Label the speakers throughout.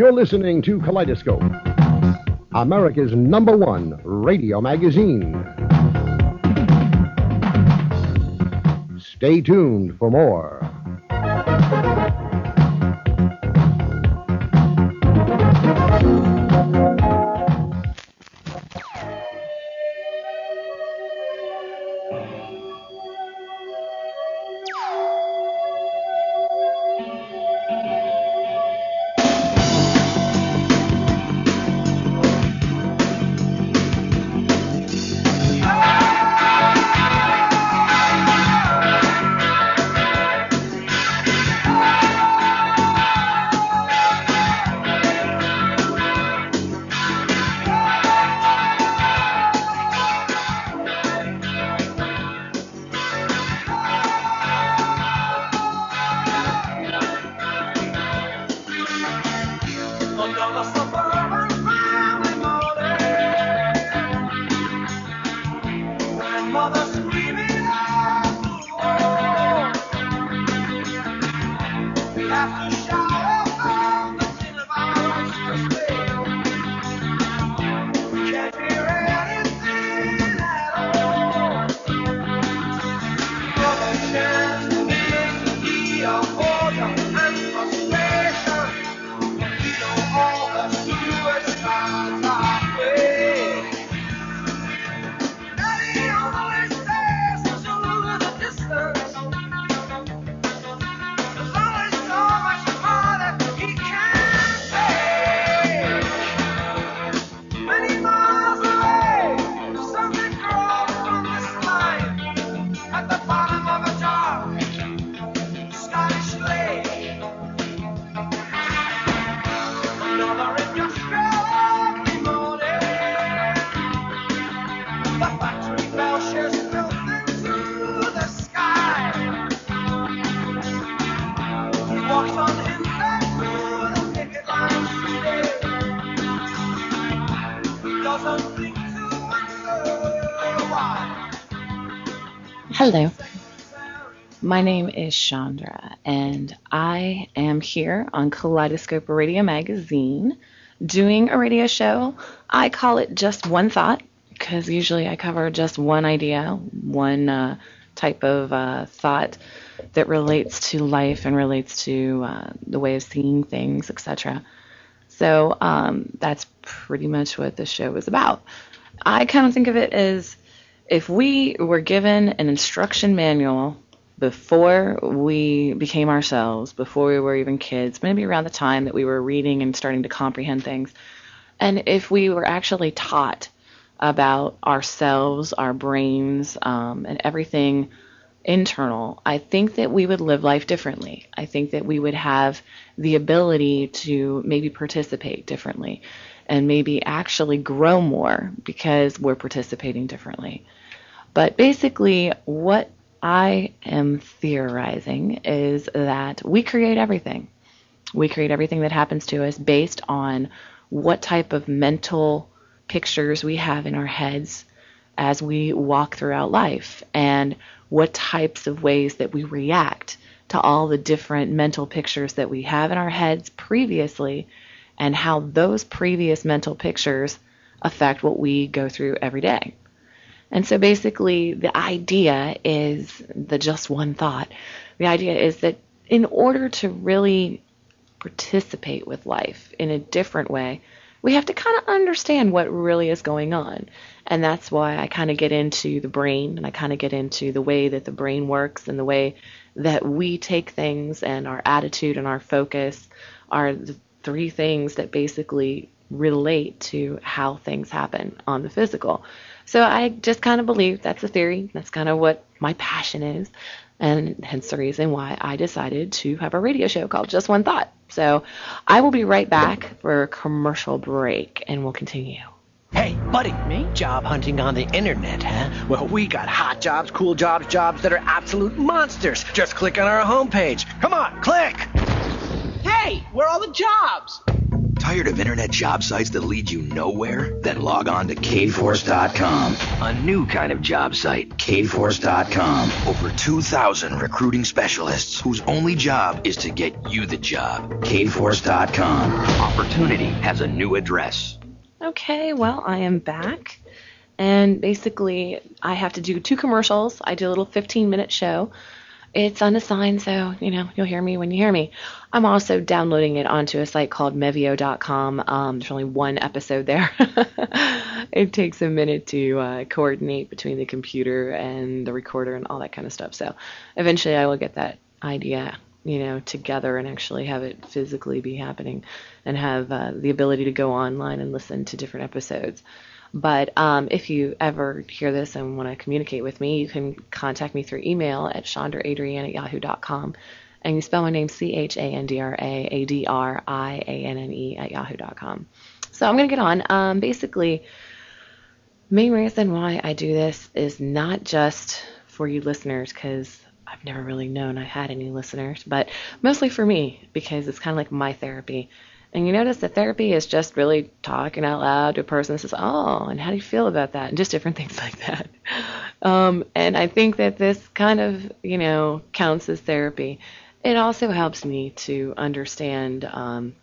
Speaker 1: You're listening to Kaleidoscope, America's number one radio magazine. Stay tuned for more.
Speaker 2: Hello. My name is Chandra, and I am here on Kaleidoscope Radio Magazine doing a radio show. I call it Just One Thought because usually I cover just one idea, one uh, type of uh, thought that relates to life and relates to uh, the way of seeing things, etc. So um, that's pretty much what the show is about. I kind of think of it as if we were given an instruction manual before we became ourselves, before we were even kids, maybe around the time that we were reading and starting to comprehend things, and if we were actually taught about ourselves, our brains, um, and everything internal, I think that we would live life differently. I think that we would have the ability to maybe participate differently and maybe actually grow more because we're participating differently. But basically, what I am theorizing is that we create everything. We create everything that happens to us based on what type of mental pictures we have in our heads as we walk throughout life and what types of ways that we react to all the different mental pictures that we have in our heads previously and how those previous mental pictures affect what we go through every day. And so basically, the idea is the just one thought. The idea is that in order to really participate with life in a different way, we have to kind of understand what really is going on. And that's why I kind of get into the brain and I kind of get into the way that the brain works and the way that we take things and our attitude and our focus are the three things that basically relate to how things happen on the physical. So I just kind of believe that's a theory. That's kind of what my passion is. And hence the reason why I decided to have a radio show called Just One Thought. So I will be right back for a commercial break and we'll continue.
Speaker 3: Hey, buddy, me? Job hunting on the internet, huh? Well, we got hot jobs, cool jobs, jobs that are absolute monsters. Just click on our homepage. Come on, click!
Speaker 4: Hey, where are all the jobs? Tired of internet job sites that lead you nowhere? Then log on to kforce.com, A new kind of job site, kforce.com. Over 2,000 recruiting specialists whose only job is to get you the job. kforce.com. Opportunity has a new address.
Speaker 2: Okay, well, I am back. And basically, I have to do two commercials. I do a little 15 minute show it's unassigned, so you know you'll hear me when you hear me. I'm also downloading it onto a site called Mevio.com. Um, there's only one episode there. it takes a minute to uh, coordinate between the computer and the recorder and all that kind of stuff. So eventually, I will get that idea, you know, together and actually have it physically be happening, and have uh, the ability to go online and listen to different episodes. But um, if you ever hear this and want to communicate with me, you can contact me through email at chandraadrianne at yahoo.com. And you spell my name C H A N D R A A D R I A N N E at yahoo.com. So I'm going to get on. Um, basically, main reason why I do this is not just for you listeners, because I've never really known I had any listeners, but mostly for me, because it's kind of like my therapy. And you notice that therapy is just really talking out loud to a person that says, Oh, and how do you feel about that? And just different things like that. Um, and I think that this kind of, you know, counts as therapy. It also helps me to understand um,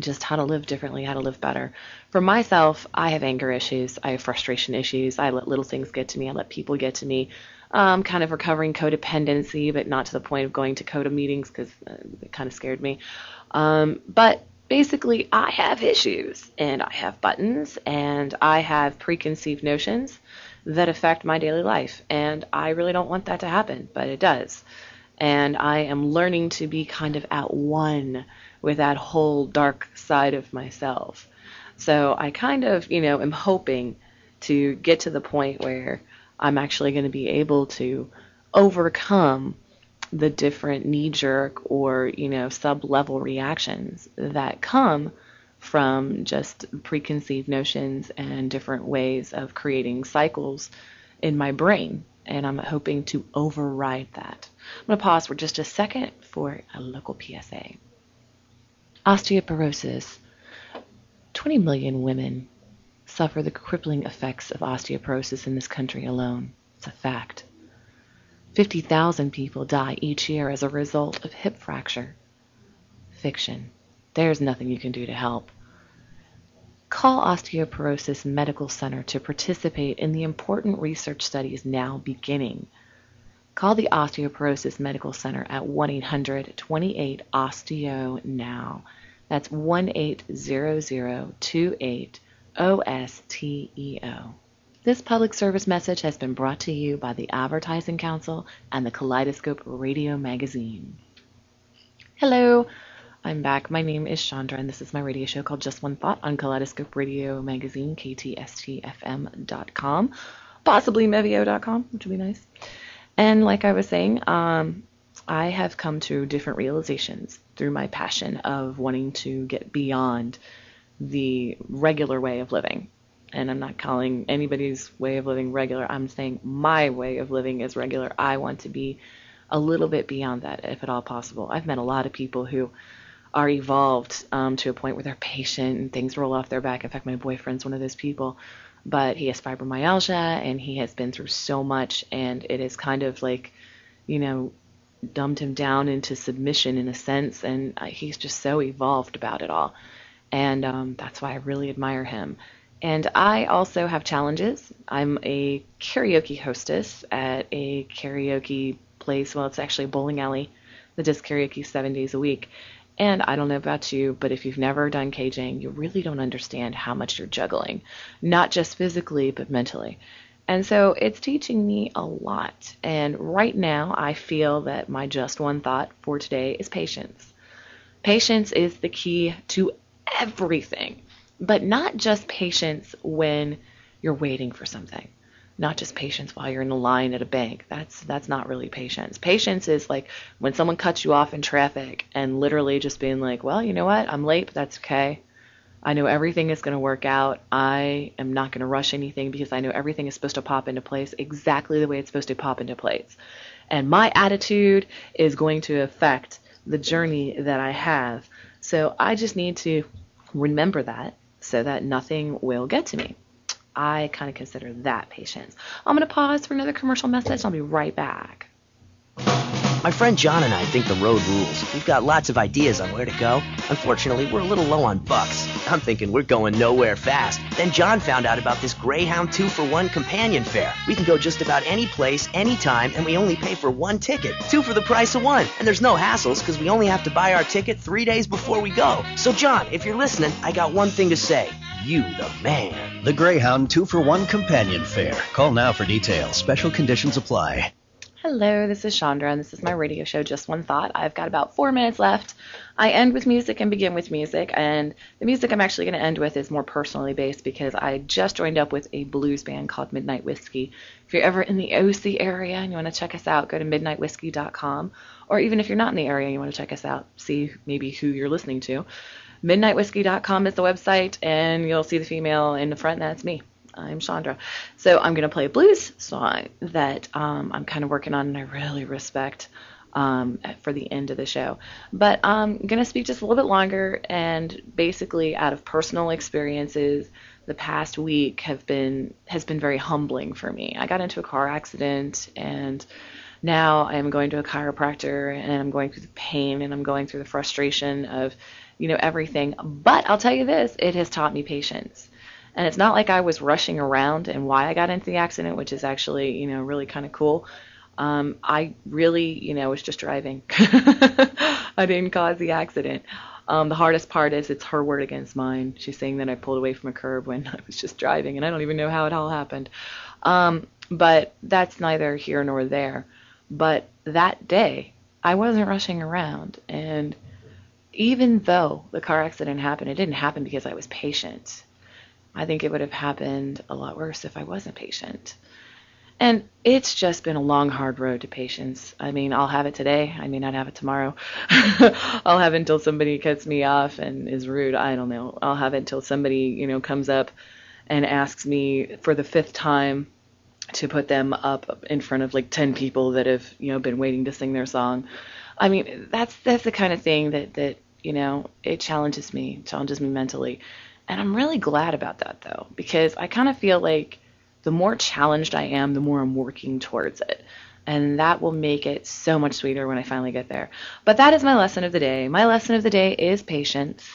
Speaker 2: just how to live differently, how to live better. For myself, I have anger issues, I have frustration issues, I let little things get to me, I let people get to me. Um, kind of recovering codependency, but not to the point of going to CODA meetings because uh, it kind of scared me. Um, but basically, I have issues and I have buttons and I have preconceived notions that affect my daily life. And I really don't want that to happen, but it does. And I am learning to be kind of at one with that whole dark side of myself. So I kind of, you know, am hoping to get to the point where I'm actually going to be able to overcome the different knee jerk or, you know, sub level reactions that come from just preconceived notions and different ways of creating cycles in my brain. And I'm hoping to override that. I'm going to pause for just a second for a local PSA. Osteoporosis. 20 million women suffer the crippling effects of osteoporosis in this country alone. It's a fact. 50,000 people die each year as a result of hip fracture. Fiction. There's nothing you can do to help. Call Osteoporosis Medical Center to participate in the important research studies now beginning. Call the Osteoporosis Medical Center at 1 800 28 Osteo now. That's 1 800 28 OSTEO. This public service message has been brought to you by the Advertising Council and the Kaleidoscope Radio Magazine. Hello, I'm back. My name is Chandra, and this is my radio show called Just One Thought on Kaleidoscope Radio Magazine, ktstfm.com, possibly mevio.com, which would be nice. And like I was saying, um, I have come to different realizations through my passion of wanting to get beyond the regular way of living and I'm not calling anybody's way of living regular. I'm saying my way of living is regular. I want to be a little bit beyond that, if at all possible. I've met a lot of people who are evolved um, to a point where they're patient and things roll off their back. In fact, my boyfriend's one of those people, but he has fibromyalgia and he has been through so much, and it is kind of like, you know, dumbed him down into submission in a sense, and he's just so evolved about it all. And um, that's why I really admire him and I also have challenges. I'm a karaoke hostess at a karaoke place. Well, it's actually a bowling alley that does karaoke seven days a week. And I don't know about you, but if you've never done KJing, you really don't understand how much you're juggling, not just physically, but mentally. And so it's teaching me a lot. And right now, I feel that my just one thought for today is patience. Patience is the key to everything but not just patience when you're waiting for something. Not just patience while you're in a line at a bank. That's that's not really patience. Patience is like when someone cuts you off in traffic and literally just being like well you know what? I'm late but that's okay. I know everything is going to work out. I am not going to rush anything because i know everything is supposed to pop into place exactly the way it's supposed to pop into place. And my attitude is going to affect the journey that i have. So i just need to remember that so that nothing will get to me. I kind of consider that patience. I'm going to pause for another commercial message. I'll be right back.
Speaker 5: My friend John and I think the road rules. We've got lots of ideas on where to go. Unfortunately, we're a little low on bucks. I'm thinking we're going nowhere fast. Then John found out about this Greyhound 2 for 1 companion fare. We can go just about any place, anytime, and we only pay for one ticket. Two for the price of one. And there's no hassles because we only have to buy our ticket three days before we go. So, John, if you're listening, I got one thing to say. You the man.
Speaker 6: The Greyhound 2 for 1 companion fare. Call now for details. Special conditions apply.
Speaker 2: Hello, this is Chandra, and this is my radio show, Just One Thought. I've got about four minutes left. I end with music and begin with music, and the music I'm actually going to end with is more personally based because I just joined up with a blues band called Midnight Whiskey. If you're ever in the OC area and you want to check us out, go to midnightwhiskey.com, or even if you're not in the area and you want to check us out, see maybe who you're listening to. Midnightwhiskey.com is the website, and you'll see the female in the front, that's me. I'm Chandra. So I'm going to play a blues song that um, I'm kind of working on and I really respect um, for the end of the show. But I'm going to speak just a little bit longer and basically out of personal experiences. The past week have been has been very humbling for me. I got into a car accident and now I am going to a chiropractor and I'm going through the pain and I'm going through the frustration of you know everything. But I'll tell you this, it has taught me patience and it's not like I was rushing around and why I got into the accident, which is actually, you know, really kind of cool. Um, I really, you know, was just driving. I didn't cause the accident. Um, the hardest part is it's her word against mine. She's saying that I pulled away from a curb when I was just driving, and I don't even know how it all happened. Um, but that's neither here nor there. But that day, I wasn't rushing around, and even though the car accident happened, it didn't happen because I was patient. I think it would have happened a lot worse if I wasn't patient. And it's just been a long, hard road to patience. I mean, I'll have it today. I may not have it tomorrow. I'll have it until somebody cuts me off and is rude. I don't know. I'll have it until somebody, you know, comes up and asks me for the fifth time to put them up in front of like 10 people that have, you know, been waiting to sing their song. I mean, that's that's the kind of thing that that, you know, it challenges me, challenges me mentally. And I'm really glad about that though, because I kind of feel like the more challenged I am, the more I'm working towards it. And that will make it so much sweeter when I finally get there. But that is my lesson of the day. My lesson of the day is patience.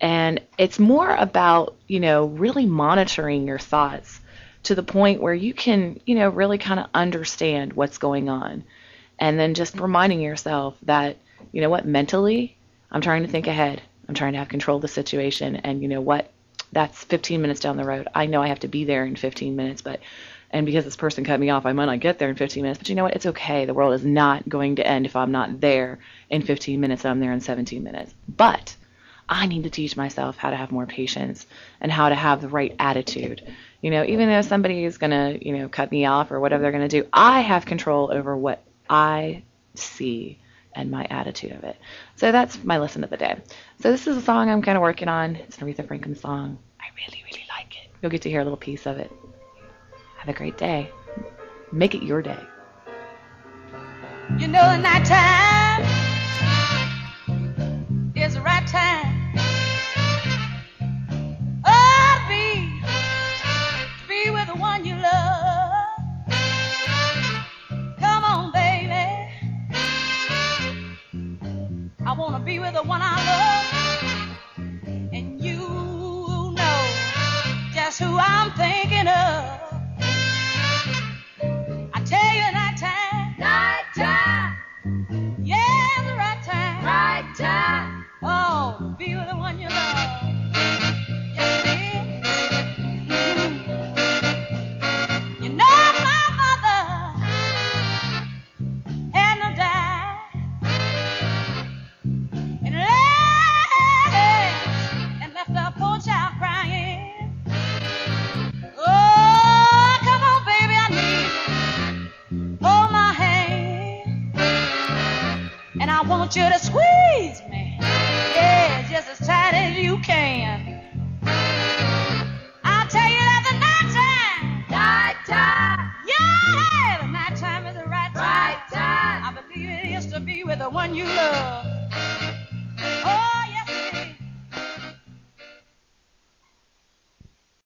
Speaker 2: And it's more about, you know, really monitoring your thoughts to the point where you can, you know, really kind of understand what's going on. And then just reminding yourself that, you know what, mentally, I'm trying to think ahead. I'm trying to have control of the situation. And you know what? That's 15 minutes down the road. I know I have to be there in 15 minutes, but and because this person cut me off, I might not get there in 15 minutes. But you know what? It's okay. The world is not going to end if I'm not there in 15 minutes. I'm there in 17 minutes. But I need to teach myself how to have more patience and how to have the right attitude. You know, even though somebody is going to, you know, cut me off or whatever they're going to do, I have control over what I see and my attitude of it. So that's my lesson of the day. So this is a song I'm kind of working on. It's an Aretha Franklin song. I really, really like it. You'll get to hear a little piece of it. Have a great day. Make it your day.
Speaker 7: You know, the be with the one I love. Want you to squeeze me. Yeah, just as tight as you can. I'll tell you that the night time. Night time. Yeah, the night time is the right time. Right time. I believe it is to be with the one you love.